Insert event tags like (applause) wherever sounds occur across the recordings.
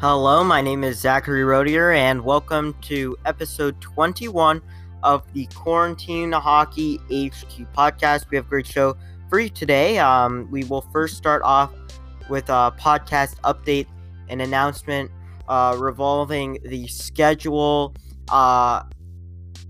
Hello, my name is Zachary Rodier, and welcome to episode 21 of the Quarantine Hockey HQ podcast. We have a great show for you today. Um, we will first start off with a podcast update and announcement uh, revolving the schedule uh,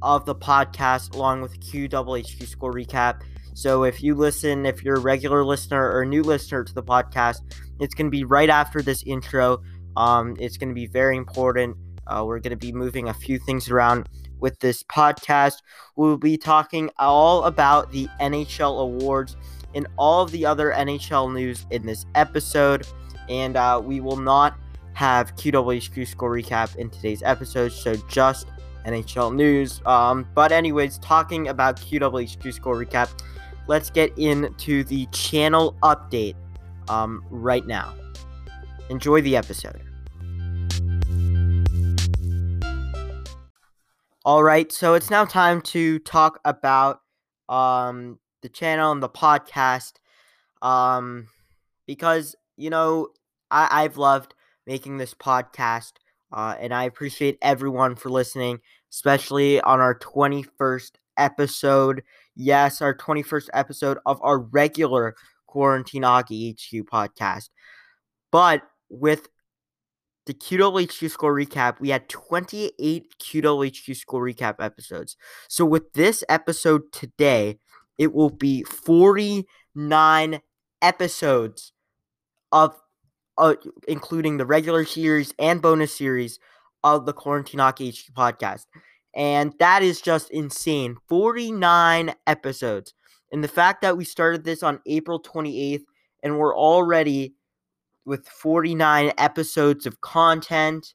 of the podcast along with QWHQ score recap. So if you listen, if you're a regular listener or a new listener to the podcast, it's going to be right after this intro. Um, it's going to be very important. Uh, we're going to be moving a few things around with this podcast. We'll be talking all about the NHL awards and all of the other NHL news in this episode. And uh, we will not have QWHQ score recap in today's episode, so just NHL news. Um, but, anyways, talking about QWHQ score recap, let's get into the channel update um, right now. Enjoy the episode. All right, so it's now time to talk about um, the channel and the podcast um, because, you know, I- I've loved making this podcast uh, and I appreciate everyone for listening, especially on our 21st episode. Yes, our 21st episode of our regular Quarantine Hockey HQ podcast. But with the QWHQ score recap, we had 28 QWHQ score recap episodes. So with this episode today, it will be 49 episodes of uh, including the regular series and bonus series of the Quarantine Hockey HQ podcast. And that is just insane. 49 episodes. And the fact that we started this on April 28th and we're already with 49 episodes of content,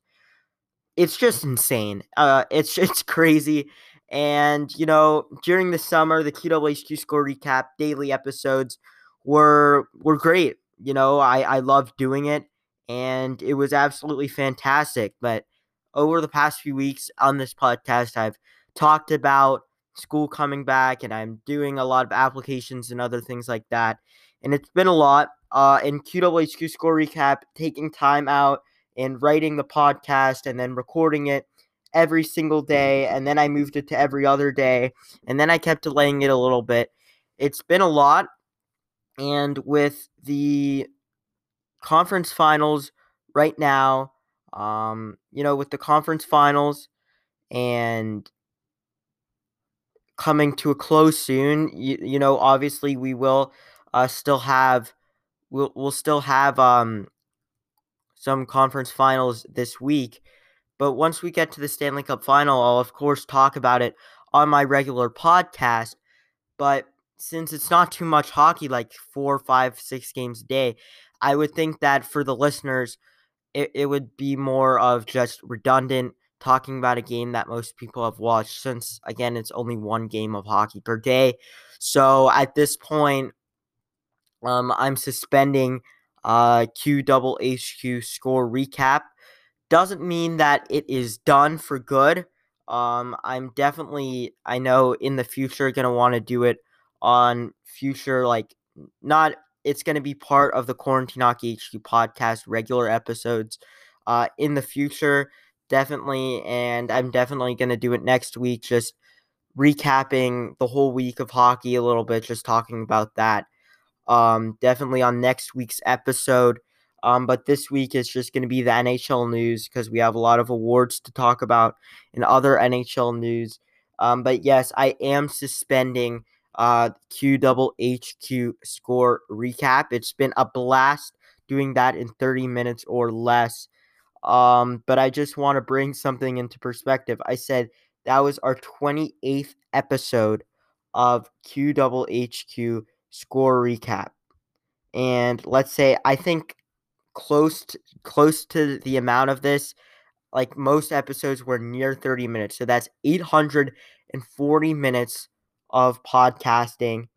it's just insane. Uh, it's (laughs) it's crazy. And you know, during the summer, the QWHQ score recap daily episodes were were great. You know, I I loved doing it, and it was absolutely fantastic. But over the past few weeks on this podcast, I've talked about school coming back, and I'm doing a lot of applications and other things like that. And it's been a lot. Uh, in QWHQ score recap, taking time out and writing the podcast and then recording it every single day. And then I moved it to every other day. And then I kept delaying it a little bit. It's been a lot. And with the conference finals right now, um, you know, with the conference finals and coming to a close soon, you, you know, obviously we will uh, still have we'll we'll still have um some conference finals this week. But once we get to the Stanley Cup final, I'll of course talk about it on my regular podcast. But since it's not too much hockey, like four, five, six games a day, I would think that for the listeners, it, it would be more of just redundant talking about a game that most people have watched since, again, it's only one game of hockey per day. So at this point, um, I'm suspending uh, Q double HQ score recap. Doesn't mean that it is done for good. Um, I'm definitely, I know in the future, gonna want to do it on future, like, not, it's gonna be part of the Quarantine Hockey HQ podcast, regular episodes uh, in the future, definitely. And I'm definitely gonna do it next week, just recapping the whole week of hockey a little bit, just talking about that um, definitely on next week's episode. Um, but this week is just going to be the NHL news because we have a lot of awards to talk about and other NHL news. Um, but yes, I am suspending uh, Q double HQ score recap. It's been a blast doing that in 30 minutes or less. Um, but I just want to bring something into perspective. I said that was our 28th episode of Q double HQ score recap. And let's say I think close to, close to the amount of this like most episodes were near 30 minutes. So that's 840 minutes of podcasting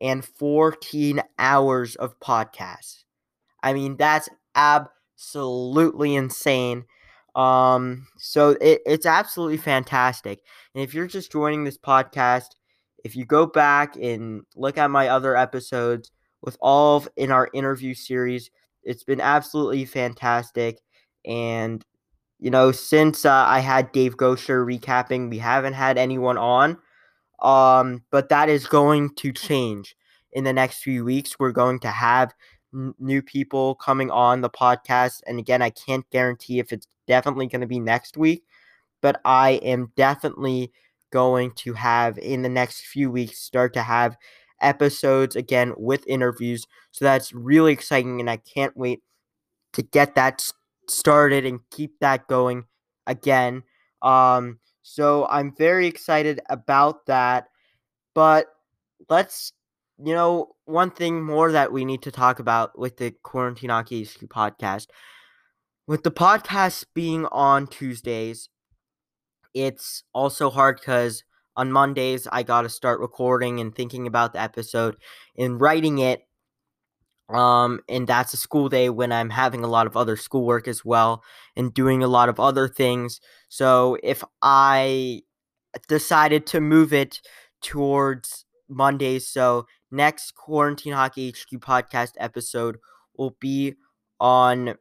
and 14 hours of podcasts. I mean, that's absolutely insane. Um, so it, it's absolutely fantastic. And if you're just joining this podcast, if you go back and look at my other episodes with all of in our interview series, it's been absolutely fantastic. And, you know, since uh, I had Dave Gosher recapping, we haven't had anyone on. Um, but that is going to (laughs) change in the next few weeks. We're going to have n- new people coming on the podcast. And again, I can't guarantee if it's definitely going to be next week, but I am definitely going to have in the next few weeks start to have episodes again with interviews. So that's really exciting, and I can't wait to get that started and keep that going again. Um, so I'm very excited about that. But let's, you know, one thing more that we need to talk about with the Quarantine Hockey podcast. With the podcast being on Tuesdays, it's also hard because on Mondays I got to start recording and thinking about the episode and writing it. Um, and that's a school day when I'm having a lot of other schoolwork as well and doing a lot of other things. So if I decided to move it towards Mondays, so next Quarantine Hockey HQ podcast episode will be on,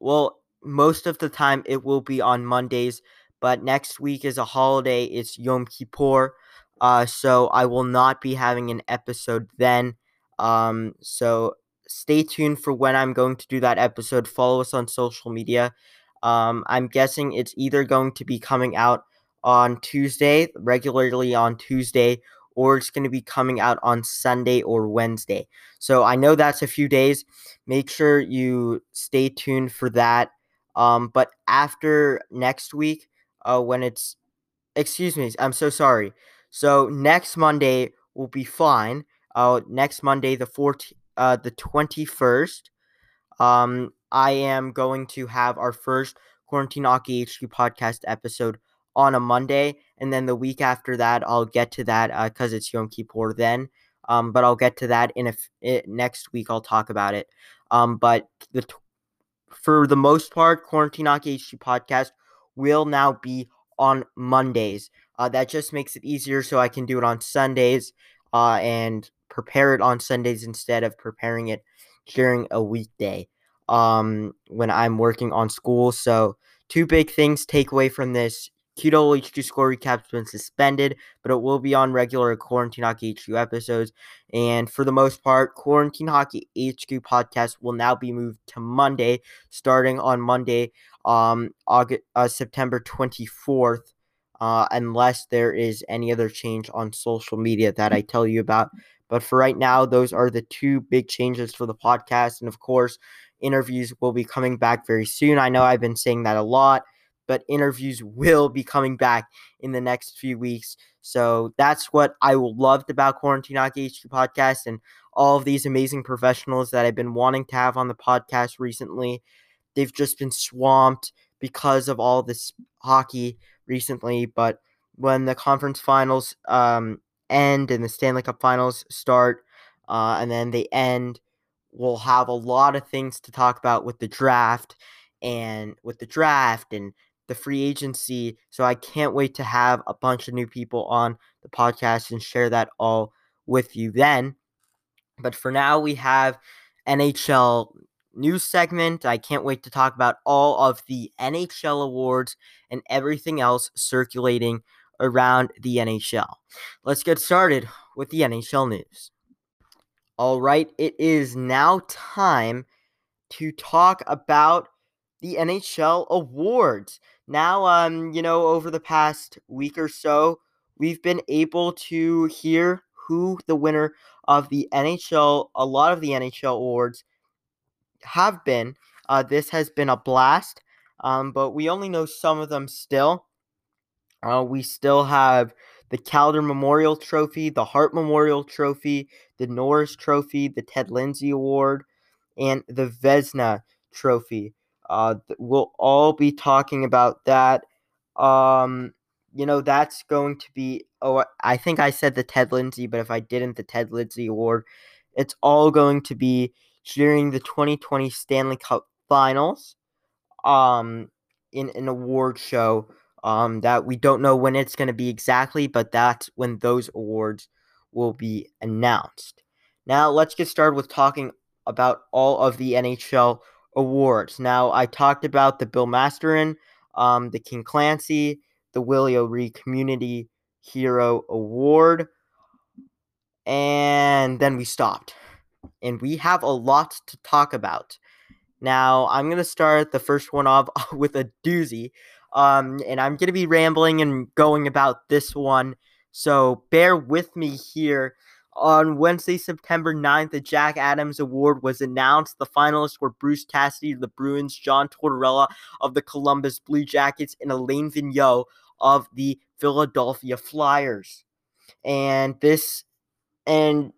well, most of the time it will be on Mondays but next week is a holiday. It's Yom Kippur. Uh, so I will not be having an episode then. Um, so stay tuned for when I'm going to do that episode. Follow us on social media. Um, I'm guessing it's either going to be coming out on Tuesday, regularly on Tuesday, or it's going to be coming out on Sunday or Wednesday. So I know that's a few days. Make sure you stay tuned for that. Um, but after next week, uh, when it's excuse me, I'm so sorry. So next Monday will be fine. Uh, next Monday, the 14th, uh, the 21st, um, I am going to have our first Quarantine Hockey HQ podcast episode on a Monday, and then the week after that, I'll get to that because uh, it's Yom Kippur then. Um, but I'll get to that in a f- it, next week. I'll talk about it. Um, but the t- for the most part, Quarantine Hockey HQ podcast will now be on Mondays. Uh, that just makes it easier so I can do it on Sundays uh, and prepare it on Sundays instead of preparing it during a weekday um, when I'm working on school. So, two big things take away from this. Qdouble HQ score recap's been suspended, but it will be on regular Quarantine Hockey HQ episodes. And for the most part, Quarantine Hockey HQ podcast will now be moved to Monday, starting on Monday um, August, uh, September 24th, uh, unless there is any other change on social media that I tell you about. But for right now, those are the two big changes for the podcast. And of course, interviews will be coming back very soon. I know I've been saying that a lot, but interviews will be coming back in the next few weeks. So that's what I loved about Quarantine Hockey HQ podcast and all of these amazing professionals that I've been wanting to have on the podcast recently they've just been swamped because of all this hockey recently. But when the conference finals um, end and the Stanley Cup finals start, uh, and then they end, we'll have a lot of things to talk about with the draft and with the draft and the free agency. So I can't wait to have a bunch of new people on the podcast and share that all with you then. But for now, we have NHL news segment. I can't wait to talk about all of the NHL awards and everything else circulating around the NHL. Let's get started with the NHL news. All right, it is now time to talk about the NHL awards. Now, um, you know, over the past week or so, we've been able to hear who the winner of the NHL, a lot of the NHL awards have been. Uh, this has been a blast, um, but we only know some of them still. Uh, we still have the Calder Memorial Trophy, the Hart Memorial Trophy, the Norris Trophy, the Ted Lindsay Award, and the Vezina Trophy. Uh, we'll all be talking about that. Um, you know, that's going to be. Oh, I think I said the Ted Lindsay, but if I didn't, the Ted Lindsay Award. It's all going to be during the 2020 Stanley Cup Finals um, in an award show um, that we don't know when it's going to be exactly, but that's when those awards will be announced. Now, let's get started with talking about all of the NHL awards. Now, I talked about the Bill Masterton, um, the King Clancy, the Willie O'Ree Community Hero Award, and then we stopped. And we have a lot to talk about. Now, I'm going to start the first one off (laughs) with a doozy. Um, and I'm going to be rambling and going about this one. So bear with me here. On Wednesday, September 9th, the Jack Adams Award was announced. The finalists were Bruce Cassidy of the Bruins, John Tortorella of the Columbus Blue Jackets, and Alain Vigneault of the Philadelphia Flyers. And this and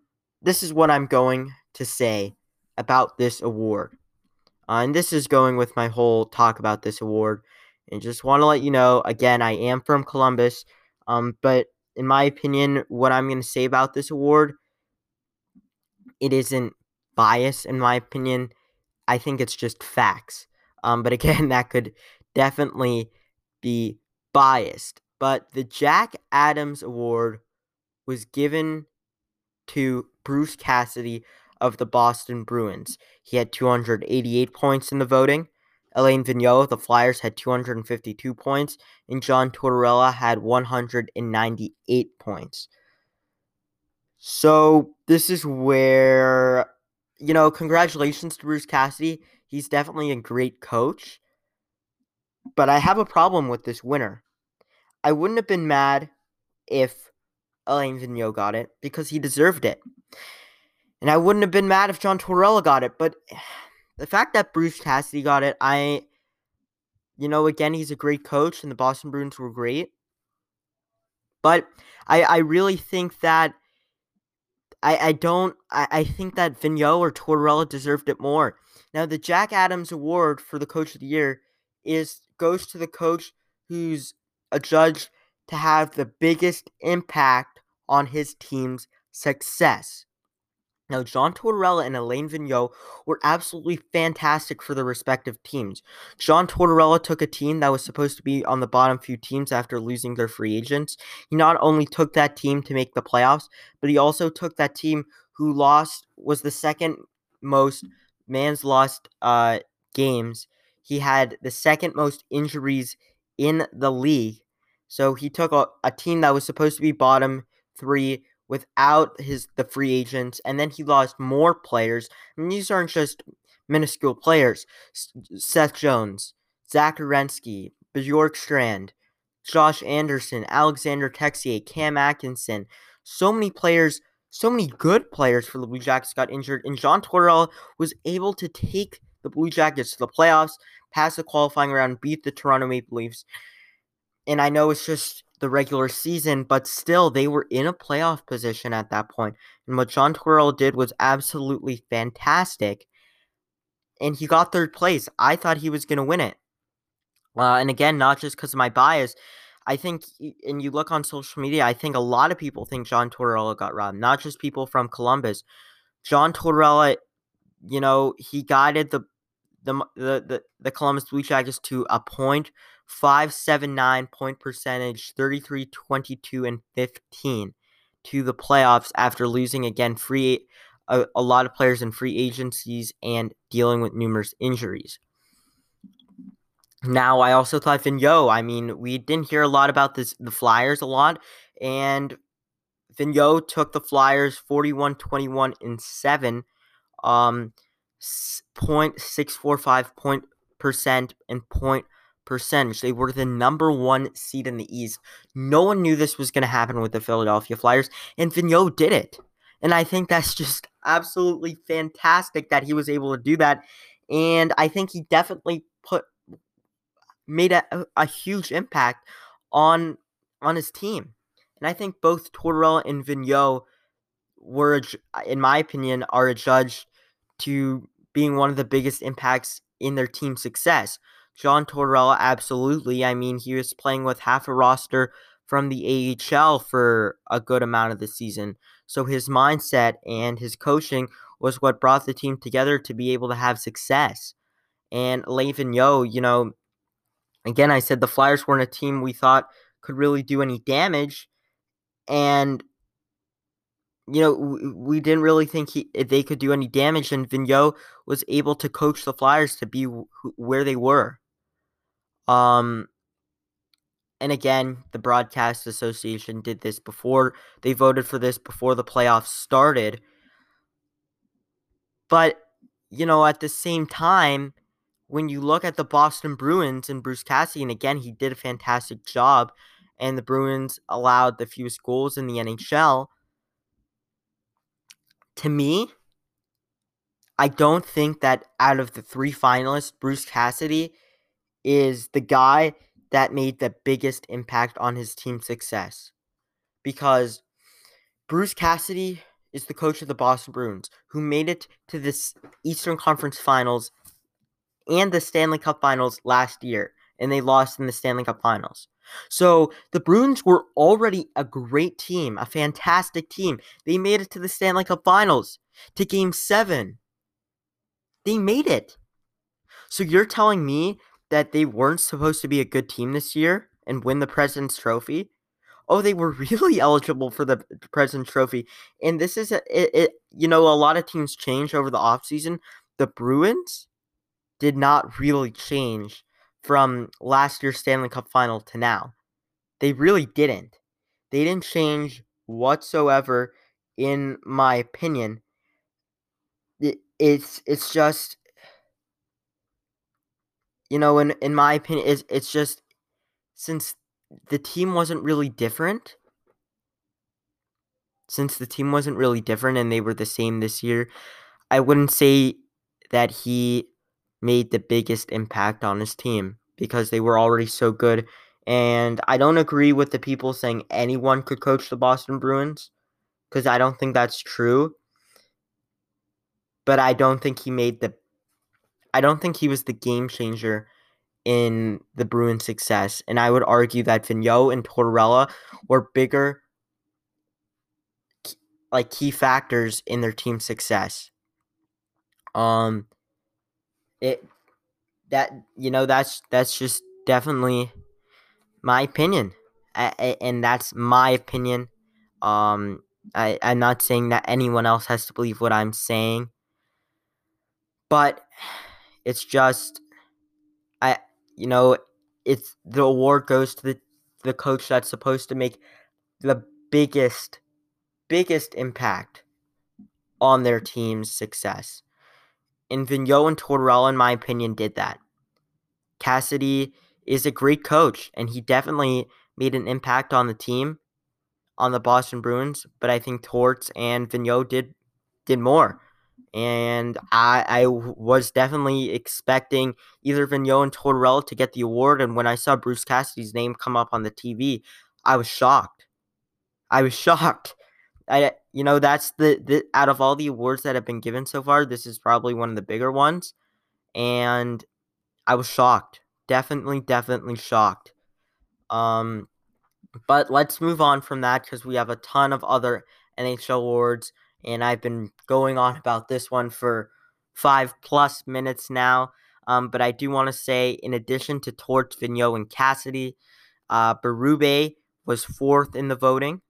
this is what I'm going to say about this award. Uh, and this is going with my whole talk about this award. And just want to let you know again, I am from Columbus. Um, but in my opinion, what I'm going to say about this award, it isn't bias, in my opinion. I think it's just facts. Um, but (laughs) again, that could definitely be biased. But the Jack Adams Award was given to Bruce Cassidy of the Boston Bruins. He had 288 points in the voting. Alain Vigneault of the Flyers had 252 points, and John Tortorella had 198 points. So this is where, you know, congratulations to Bruce Cassidy. He's definitely a great coach. But I have a problem with this winner. I wouldn't have been mad if Alain Vigneault got it because he deserved it. And I wouldn't have been mad if John Tortorella got it, but (sighs) the fact that Bruce Cassidy got it, I, you know, again, he's a great coach, and the Boston Bruins were great. But I, I really think that I, I don't I, I think that Vigneault or Tortorella deserved it more. Now the Jack Adams Award for the Coach of the Year is goes to the coach who's adjudged to have the biggest impact on his team's success. Now, John Tortorella and Alain Vigneault were absolutely fantastic for their respective teams. John Tortorella took a team that was supposed to be on the bottom few teams after losing their free agents. He not only took that team to make the playoffs, but he also took that team who lost, was the second most man's lost uh, games. He had the second most injuries in the league. So he took a, a team that was supposed to be bottom three without his the free agents, and then he lost more players. And these aren't just minuscule players. Seth Jones, Zach Werenski, Bjorkstrand, Josh Anderson, Alexander Texier, Cam Atkinson. So many players, so many good players for the Blue Jackets got injured, and John Tortorella was able to take the Blue Jackets to the playoffs, pass the qualifying round, beat the Toronto Maple Leafs. And I know it's just the regular season, but still they were in a playoff position at that point. And what John Tortorella did was absolutely fantastic. And he got third place. I thought he was going to win it. Uh, and again, not just because of my bias. I think, and you look on social media, I think a lot of people think John Tortorella got robbed, not just people from Columbus. John Tortorella, you know, he guided the the the the, the Columbus Blue Jackets to a point 579 point percentage, 33 22 and 15 to the playoffs after losing again free a, a lot of players in free agencies and dealing with numerous injuries. Now, I also thought Vigneault, I mean, we didn't hear a lot about this the Flyers a lot, and Vigneault took the Flyers 41 21 and 7, um, 0.645 point percent and point percentage. They were the number one seed in the East. No one knew this was going to happen with the Philadelphia Flyers, and Vigneault did it. And I think that's (laughs) just absolutely fantastic that he was able to do that. And I think he definitely put made a, a huge impact on on his team. And I think both Tortorella and Vigneault were, in my opinion, are adjudged to being one of the biggest impacts in their team success. John Tortorella, absolutely. I mean, he was playing with half a roster from the AHL for a good amount of the season. So his mindset and his coaching was what brought the team together to be able to have success. And Vigneault, you know, again, I said the Flyers weren't a team we thought could really do any damage. And you know, we didn't really think he eh, they could do any damage, and Vigneault was able to coach the Flyers to be where they were. Um, and again, the Broadcast Association did this before they voted for this before the playoffs started. But, you know, at the same time, when you look at the Boston Bruins and Bruce Cassidy, and again, he did a fantastic job, and the Bruins allowed the fewest goals in the NHL. To me, I don't think that out of the three finalists, Bruce Cassidy is the guy that made the biggest impact on his team's success. Because Bruce Cassidy is the coach of the Boston Bruins, who made it to this Eastern Conference Finals and the Stanley Cup Finals last year, and they lost in the Stanley Cup Finals. So the Bruins were already a great team, a fantastic team. They made it to the Stanley Cup Finals, to Game 7. They made it. So you're telling me that they weren't supposed to be a good team this year and win the President's Trophy? Oh, they were (laughs) really eligible for the President's Trophy. And this is, a, it, it, you know, a lot of teams change over the offseason. The Bruins did not really change from last year's Stanley Cup final to now. They really didn't. They didn't change whatsoever, in my opinion. It, it's it's just you know, in in my opinion, it's it's just since the team wasn't really different. Since the team wasn't really different and they were the same this year, I wouldn't say that he made the biggest impact on his team because they were already so good. And I don't agree with the people saying anyone could coach the Boston Bruins because I don't think that's true. But I don't think he made the I don't think he was the game changer in the Bruins' success. And I would argue that Vigneault and Tortorella were bigger like key factors in their team success. Um it that you know that's that's just definitely my opinion I, I, and that's my opinion um I, i'm not saying that anyone else has to believe what i'm saying but it's just i you know it's the award goes to the the coach that's supposed to make the biggest biggest impact on their team's success and Vigneault and Tortorella, in my opinion, did that. Cassidy is a great coach, and he definitely made an impact on the team, on the Boston Bruins. But I think Torts and Vigneault did did more. And I, I was definitely expecting either Vigneault and Tortorella to get the award. And when I saw Bruce Cassidy's name come up on the TV, I was shocked. I was (laughs) shocked. I you know that's the, the out of all the awards that have been given so far, this is probably one of the bigger ones, and I was shocked. Definitely, definitely shocked. Um, but let's move on from that because we have a ton of other NHL awards, and I've been going on about this one for five plus minutes now. Um, but I do want to say, in addition to Torts, Vigneault, and Cassidy, uh, Berube was fourth in the voting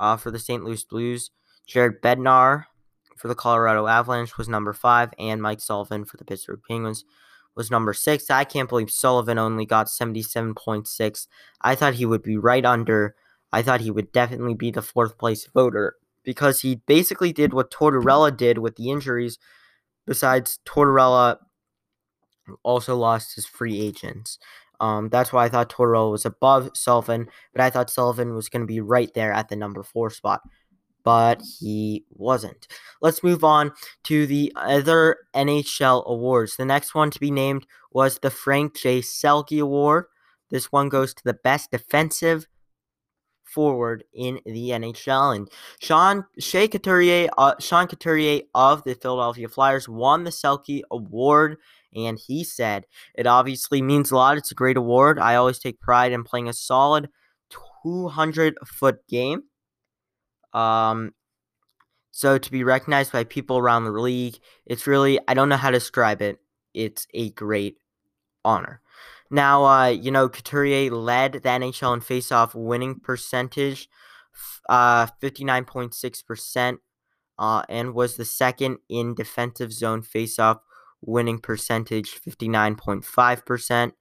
uh, for the St. Louis Blues. Jared Bednar for the Colorado Avalanche was number five, and Mike Sullivan for the Pittsburgh Penguins was number six. I can't believe Sullivan only got 77.6. I thought he would be right under. I thought he would definitely be the fourth place voter because he basically did what Tortorella did with the injuries. Besides, Tortorella also lost his free agents. Um, that's why I thought Tortorella was above Sullivan, but I thought Sullivan was going to be right there at the number four spot, but he wasn't. Let's move on to the other NHL awards. The next one to be named was the Frank J. Selke Award. This one goes to the best defensive forward in the NHL. And Sean Shea Couturier, uh, Sean Couturier of the Philadelphia Flyers won the Selke Award and he said, It obviously means a lot. It's a great award. I always take pride in playing a solid 200 foot game. Um, so to be recognized by people around the league, it's really, I don't know how to describe it. It's a great honor. Now, uh, you know, Couturier led the NHL in faceoff winning percentage uh, 59.6%, uh, and was the second in defensive zone faceoff winning percentage, 59.5%.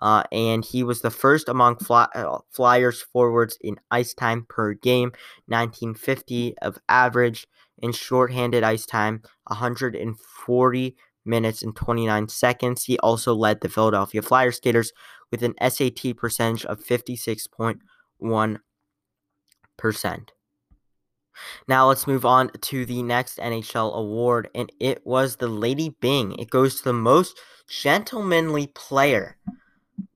Uh, and he was the first among fly, uh, Flyers forwards in ice time per game, 1950 of average, in shorthanded ice time, 140 minutes and 29 seconds. He also led the Philadelphia Flyers skaters with an SAT percentage of 56.1%. Now let's move on to the next NHL award, and it was the Lady Byng. It goes to the most gentlemanly player.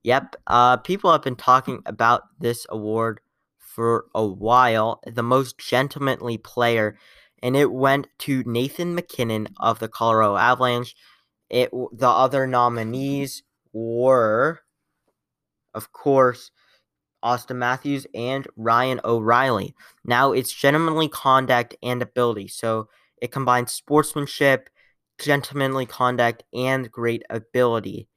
Yep, uh, people have been talking about this award for a while. The most gentlemanly player, and it went to Nathan MacKinnon of the Colorado Avalanche. It the other nominees were, of course, Auston Matthews, and Ryan O'Reilly. Now it's gentlemanly conduct and ability, so it combines sportsmanship, gentlemanly conduct, and great ability.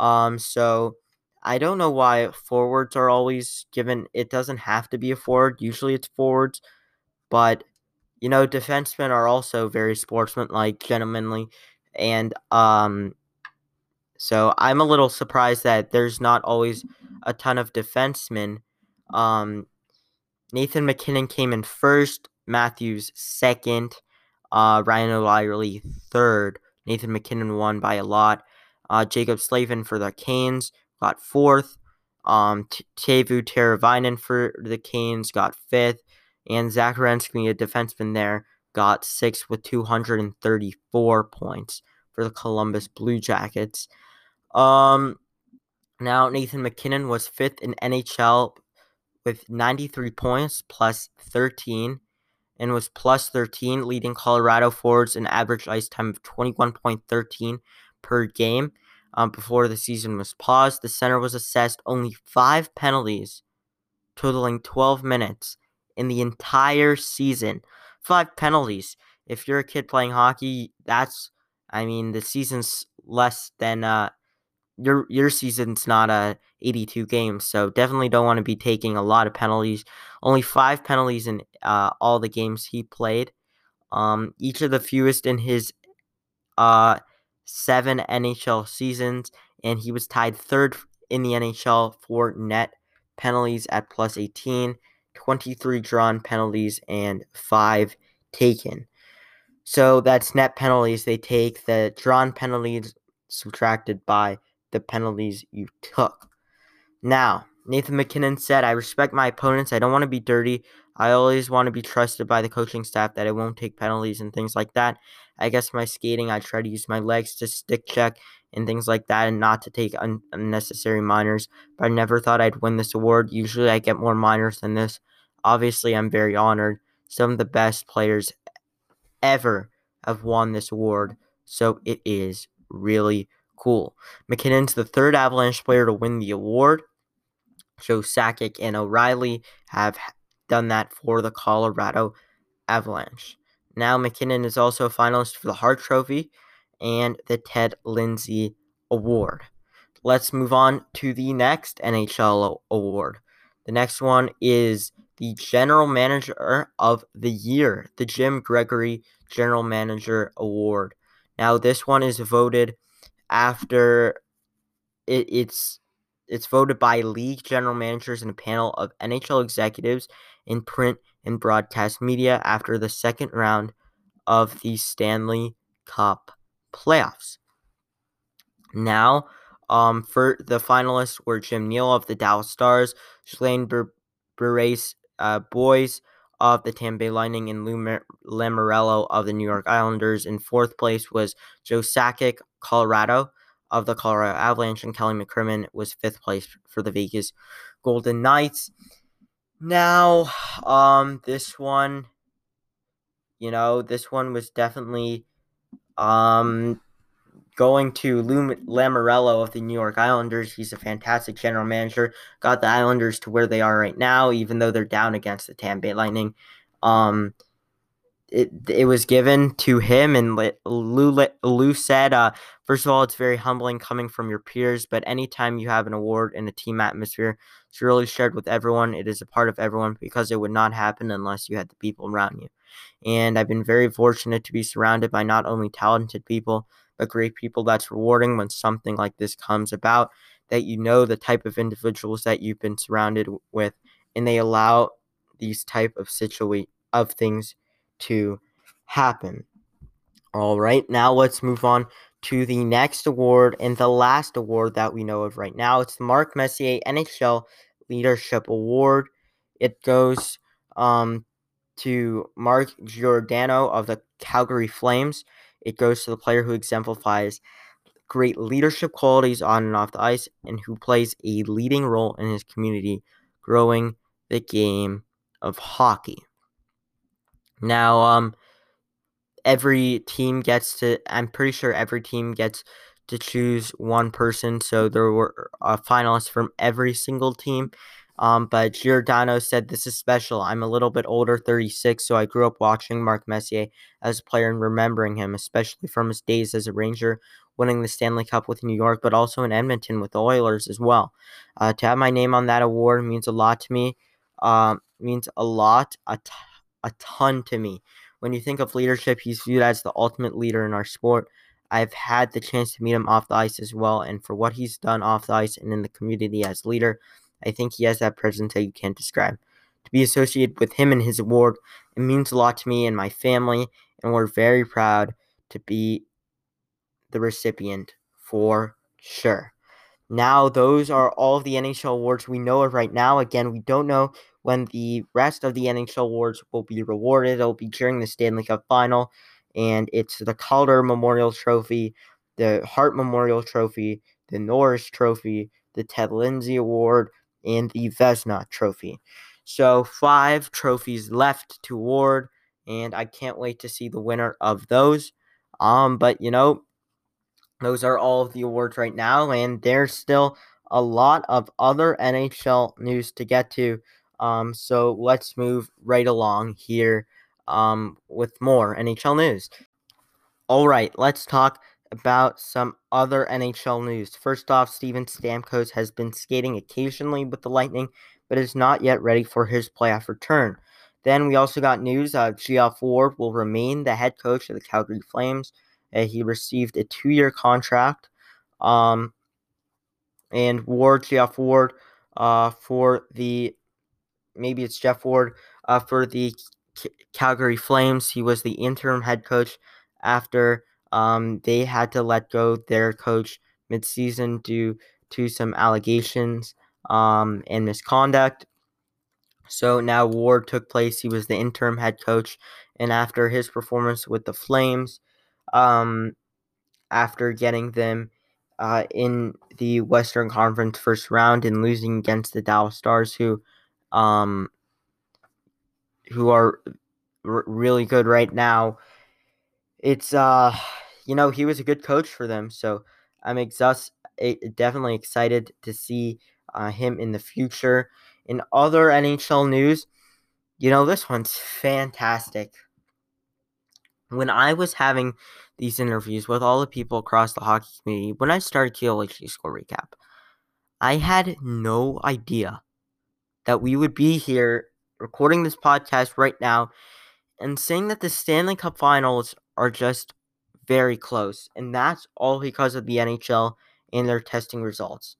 Um, so I don't know why forwards are always given. It doesn't have to be a forward. Usually it's forwards, but you know, defensemen are also very sportsmanlike, gentlemanly, and um, so I'm a little surprised that there's not always a ton of defensemen. Um, Nathan MacKinnon came in first, Matthews second, uh, Ryan O'Reilly third. Nathan MacKinnon won by a lot. Uh, Jaccob Slavin for the Canes got fourth. Um, Teuvo Teravainen for the Canes got fifth. And Zach a defenseman there, got six with 234 points for the Columbus Blue Jackets. Um, now Nathan MacKinnon was fifth in NHL with 93 points plus 13 and was plus 13, leading Colorado forwards an average ice time of 21.13 per game. Um, before the season was paused, the center was assessed only five penalties, totaling 12 minutes in the entire season. Five penalties. If you're a kid playing hockey, that's, I mean, the season's less than uh, your your season's not a uh, 82 games, so definitely don't want to be taking a lot of penalties. Only five penalties in uh, all the games he played. Um, each of the fewest in his uh seven NHL seasons, and he was tied third in the NHL for net penalties at plus 18, 23 drawn penalties, and five taken. So that's net penalties. They take the drawn penalties subtracted by the penalties you took. Now, Nathan MacKinnon said, I respect my opponents. I don't want to be dirty. I always want to be trusted by the coaching staff that I won't take penalties and things like that. I guess my skating, I try to use my legs to stick check and things like that and not to take un- unnecessary minors. But I never thought I'd win this award. Usually I get more minors than this. Obviously, I'm very honored. Some of the best players ever have won this award. So it is really Cool. MacKinnon's the third Avalanche player to win the award. Joe Sakic and O'Reilly have done that for the Colorado Avalanche. Now, MacKinnon is also a finalist for the Hart Trophy and the Ted Lindsay Award. Let's move on to the next NHL award. The next one is the General Manager of the Year, the Jim Gregory General Manager Award. Now, this one is voted after it, it's it's voted by league general managers and a panel of NHL executives in print and broadcast media after the second round of the Stanley Cup playoffs. Now, um, for the finalists were Jim Nill of the Dallas Stars, Shalane Ber- uh, Boys of the Tampa Bay Lightning, and Lou Lamoriello of the New York Islanders. In fourth place was Joe Sakic Colorado of the Colorado Avalanche, and Kelly McCrimmon was fifth place for the Vegas Golden Knights. Now, um, this one, you know, this one was definitely, um, going to Lou Lamoriello of the New York Islanders. He's a fantastic general manager. Got the Islanders to where they are right now, even though they're down against the Tampa Bay Lightning. Um, it it was given to him, and Lou Lou said, uh, first of all, it's very humbling coming from your peers, but anytime you have an award in a team atmosphere, it's really shared with everyone. It is a part of everyone because it would not happen unless you had the people around you. And I've been very fortunate to be surrounded by not only talented people, but great people. That's rewarding when something like this comes about. That you know the type of individuals that you've been surrounded with, and they allow these type of situa- of things to happen. All right, now let's move on to the next award and the last award that we know of right now. It's the Mark Messier NHL Leadership Award. It goes um, to Mark Giordano of the Calgary Flames. It goes to the player who exemplifies great leadership qualities on and off the ice and who plays a leading role in his community, growing the game of hockey. Now, um, every team gets to. I'm pretty sure every team gets to choose one person. So there were uh, finalists from every single team. Um, but Giordano said, This is special. I'm a little bit older, 36, so I grew up watching Mark Messier as a player and remembering him, especially from his days as a Ranger, winning the Stanley Cup with New York, but also in Edmonton with the Oilers as well. Uh, to have my name on that award means a lot to me. Uh, means a lot, a, t- a ton to me. When you think of leadership, he's viewed as the ultimate leader in our sport. I've had the chance to meet him off the ice as well, and for what he's done off the ice and in the community as leader, I think he has that presence that you can't describe. To be associated with him and his award, it means a lot to me and my family, and we're very proud to be the recipient for sure. Now, those are all of the NHL awards we know of right now. Again, we don't know when the rest of the NHL awards will be rewarded. It'll be during the Stanley Cup final, and it's the Calder Memorial Trophy, the Hart Memorial Trophy, the Norris Trophy, the Ted Lindsay Award, and the Vezina Trophy. So, five trophies left to award, and I can't wait to see the winner of those. Um, but you know, those are all of the awards right now, and there's still a lot of other NHL news to get to. Um, so let's move right along here um, with more NHL news. All right, let's talk about some other NHL news. First off, Steven Stamkos has been skating occasionally with the Lightning, but is not yet ready for his playoff return. Then we also got news uh, Geoff Ward will remain the head coach of the Calgary Flames. Uh, he received a two-year contract. Um, and Ward, Geoff Ward, uh, for the maybe it's Jeff Ward uh, for the C- Calgary Flames. He was the interim head coach after um, they had to let go their coach midseason due to some allegations um, and misconduct. So now Ward took place. He was the interim head coach, and after his performance with the Flames, um, after getting them uh, in the Western Conference first round and losing against the Dallas Stars, who um, who are r- really good right now. It's uh, you know, he was a good coach for them, so I'm exhaust- definitely excited to see uh, him in the future. In other NHL news, you know, this one's fantastic. When I was having these interviews with all the people across the hockey community, when I started KLHD Score Recap, I had no idea that we would be here recording this podcast right now and saying that the Stanley Cup finals are just very close. And that's all because of the NHL and their testing results.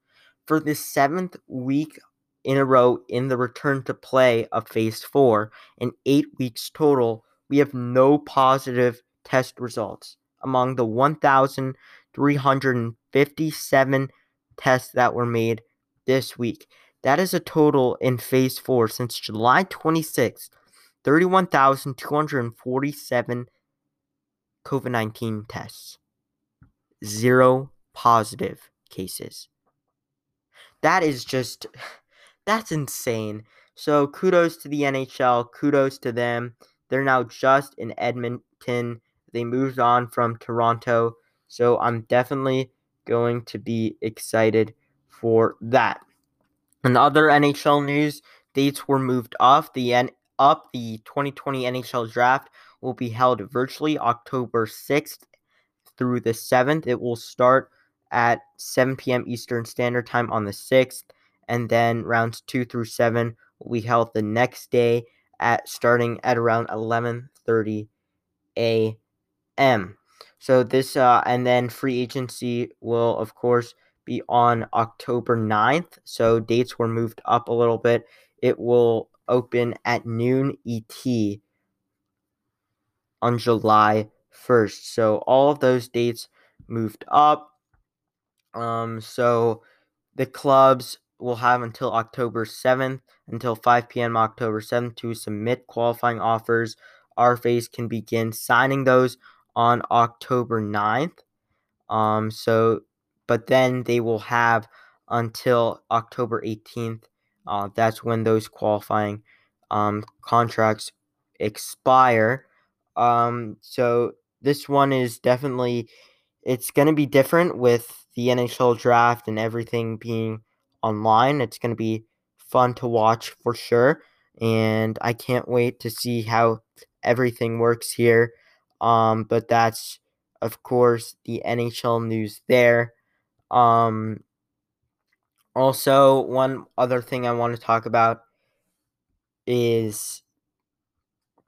For the seventh week in a row in the return to play of phase four in eight weeks total, we have no positive test results among the 1,357 tests that were made this week. That is a total in phase four since July 26th, 31,247 COVID 19 tests. Zero positive cases. That is just, (sighs) that's insane. So kudos to the NHL. Kudos to them. They're now just in Edmonton. They moved on from Toronto. So I'm definitely going to be excited for that. And other NHL news, dates were moved off. The end up the 2020 NHL draft will be held virtually October 6th through the 7th. It will start at 7 p.m. Eastern Standard Time on the 6th, and then rounds 2 through 7 will be held the next day at starting at around 11:30 a.m. So this uh, and then free agency will of course be on October 9th. So dates were moved up a little bit. It will open at noon ET on July 1st. So all of those dates moved up. Um, so the clubs will have until October 7th, until 5 p.m. October 7th to submit qualifying offers. RFAs can begin signing those on October 9th. Um, so, but then they will have until October 18th. Uh, that's when those qualifying um, contracts expire. Um, so this one is definitely it's going to be different with the NHL draft and everything being online. It's going to be fun to watch for sure, and I can't wait to see how everything works here. Um, but that's of course the NHL news there. Um, also, one other thing I want to talk about is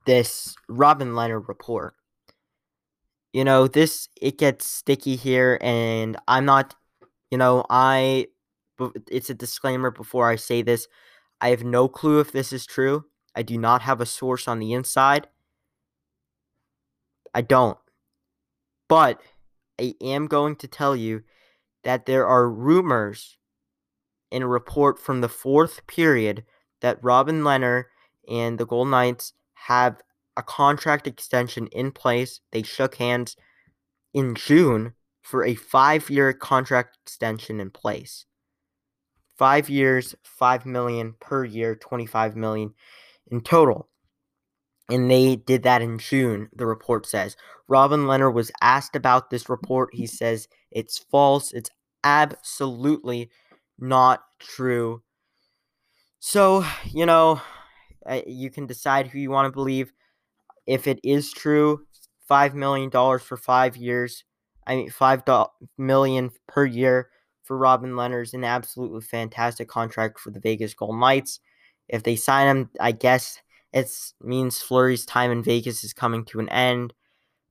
this Robin Lehner report. You know, this it gets sticky here, and I'm not, you know, I. It's a disclaimer before I say this. I have no clue if this is true. I do not have a source on the inside. I don't. But I am going to tell you that there are rumors in a report from the fourth period that Robin Lehner and the Golden Knights have a contract extension in place. They shook hands in June for a five year contract extension in place. Five years, five million per year, 25 million in total. And they did that in June, the report says. Robin Lehner was asked about this report. He says it's false. It's absolutely not true. So, you know, Eh, you can decide who you want to believe. If it is true, $5 million for five years, I mean, $5 million per year for Robin Lehner is an absolutely fantastic contract for the Vegas Golden Knights. If they sign him, I guess it means Fleury's time in Vegas is coming to an end.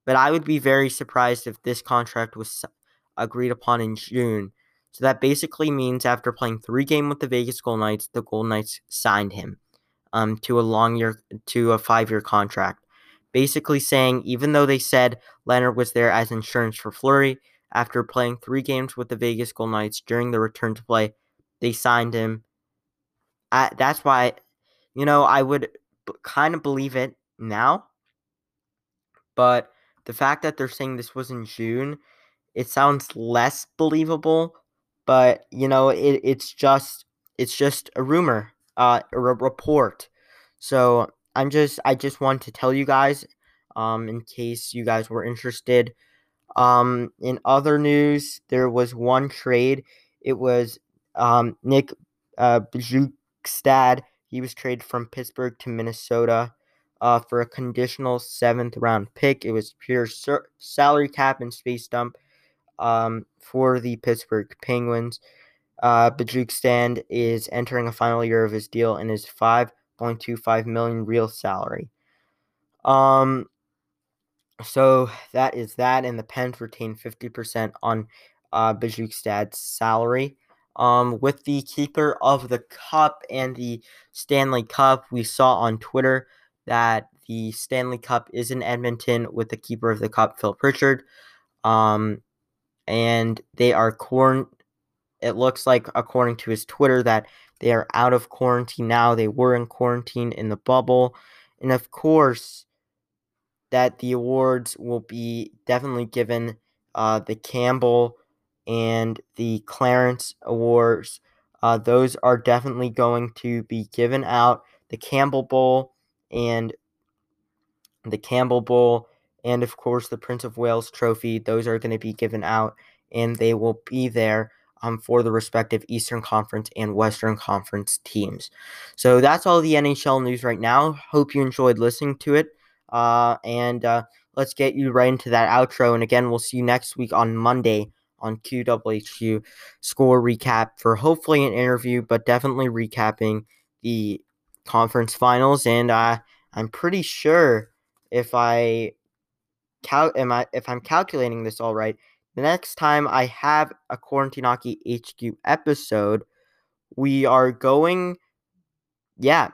But I would be very surprised if this contract was agreed upon in June. So that basically means after playing three games with the Vegas Golden Knights, the Golden Knights signed him um, to a long year to a five year contract. Basically saying even though they said Lehner was there as insurance for Fleury, after playing three games with the Vegas Golden Knights during the return to play, they signed him. I, that's why, you know, I would kind of believe it now. But the fact that they're saying this was in June, it sounds less believable. But you know, it, it's just it's just a rumor, uh, report. So I'm just I just want to tell you guys, um, in case you guys were interested. Um, in other news, there was one trade. It was um Nick uh he was traded from Pittsburgh to Minnesota uh, for a conditional seventh round pick. It was pure sur- salary cap and space dump um, for the Pittsburgh Penguins. Uh, Bjugstad is entering a final year of his deal and his 5.25 million real salary. Um, so that is that, and the Pens retain 50% on uh, Bjugstad's salary. Um, with the keeper of the cup and the Stanley Cup, we saw on Twitter that the Stanley Cup is in Edmonton with the keeper of the cup, Phil Pritchard. Um, and they are quarant. It looks like, according to his Twitter, that they are out of quarantine now. They were in quarantine in the bubble, and of course, that the awards will be definitely given uh, the Campbell and the Clarence Awards. Uh, those are definitely going to be given out. The Campbell Bowl and the Campbell Bowl, and of course the Prince of Wales Trophy. Those are going to be given out, and they will be there um, for the respective Eastern Conference and Western Conference teams. So that's all the NHL news right now. Hope you enjoyed listening to it. Uh, and uh, let's get you right into that outro. And again, we'll see you next week on Monday on QWHQ score recap for hopefully an interview, but definitely recapping the conference finals. And uh, I'm pretty sure if I cal- am I if I'm calculating this all right, the next time I have a Quarantine Hockey HQ episode, we are going, yeah,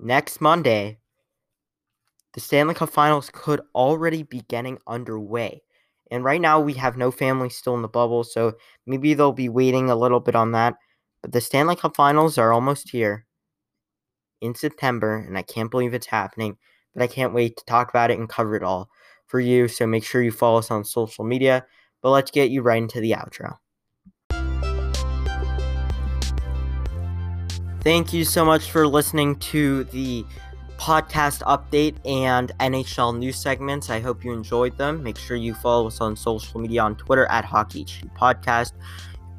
next Monday. The Stanley Cup Finals could already be getting underway. And right now, we have no family still in the bubble, so maybe they'll be waiting a little bit on that. But the Stanley Cup Finals are almost here in September, and I can't believe it's happening. But I can't wait to talk about it and cover it all for you. So make sure you follow us on social media. But let's get you right into the outro. Thank you so much for listening to the podcast update and NHL news segments. I hope you enjoyed them. Make sure you follow us on social media on Twitter at Hockey HQ Podcast,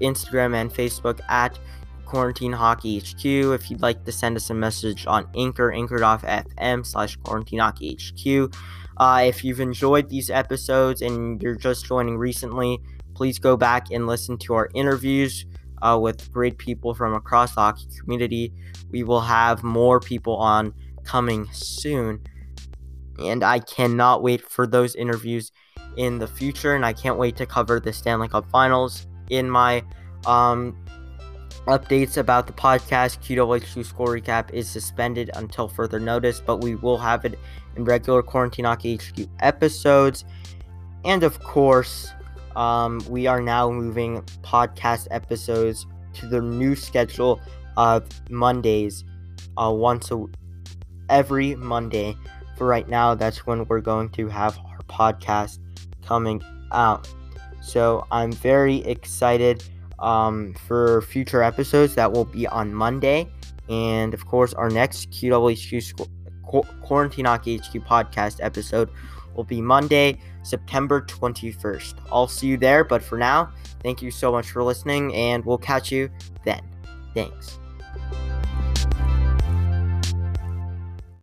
Instagram and Facebook at Quarantine Hockey HQ. If you'd like to send us a message on Anchor, anchor.fm slash Quarantine Hockey HQ. Uh, if you've enjoyed these episodes and you're just joining recently, please go back and listen to our interviews uh, with great people from across the hockey community. We will have more people on coming soon. And I cannot wait for those interviews in the future. And I can't wait to cover the Stanley Cup Finals in my um, updates about the podcast. QWHQ score recap is suspended until further notice, but we will have it in regular Quarantine Hockey HQ episodes. And of course, um, we are now moving podcast episodes to the new schedule of Mondays, uh, once a every Monday. For right now, that's when we're going to have our podcast coming out. So I'm very excited um, for future episodes that will be on Monday. And of course, our next QWHQ Quarantine Hockey HQ podcast episode will be Monday, September 21st. I'll see you there, but for now, thank you so much for listening, and we'll catch you then. Thanks.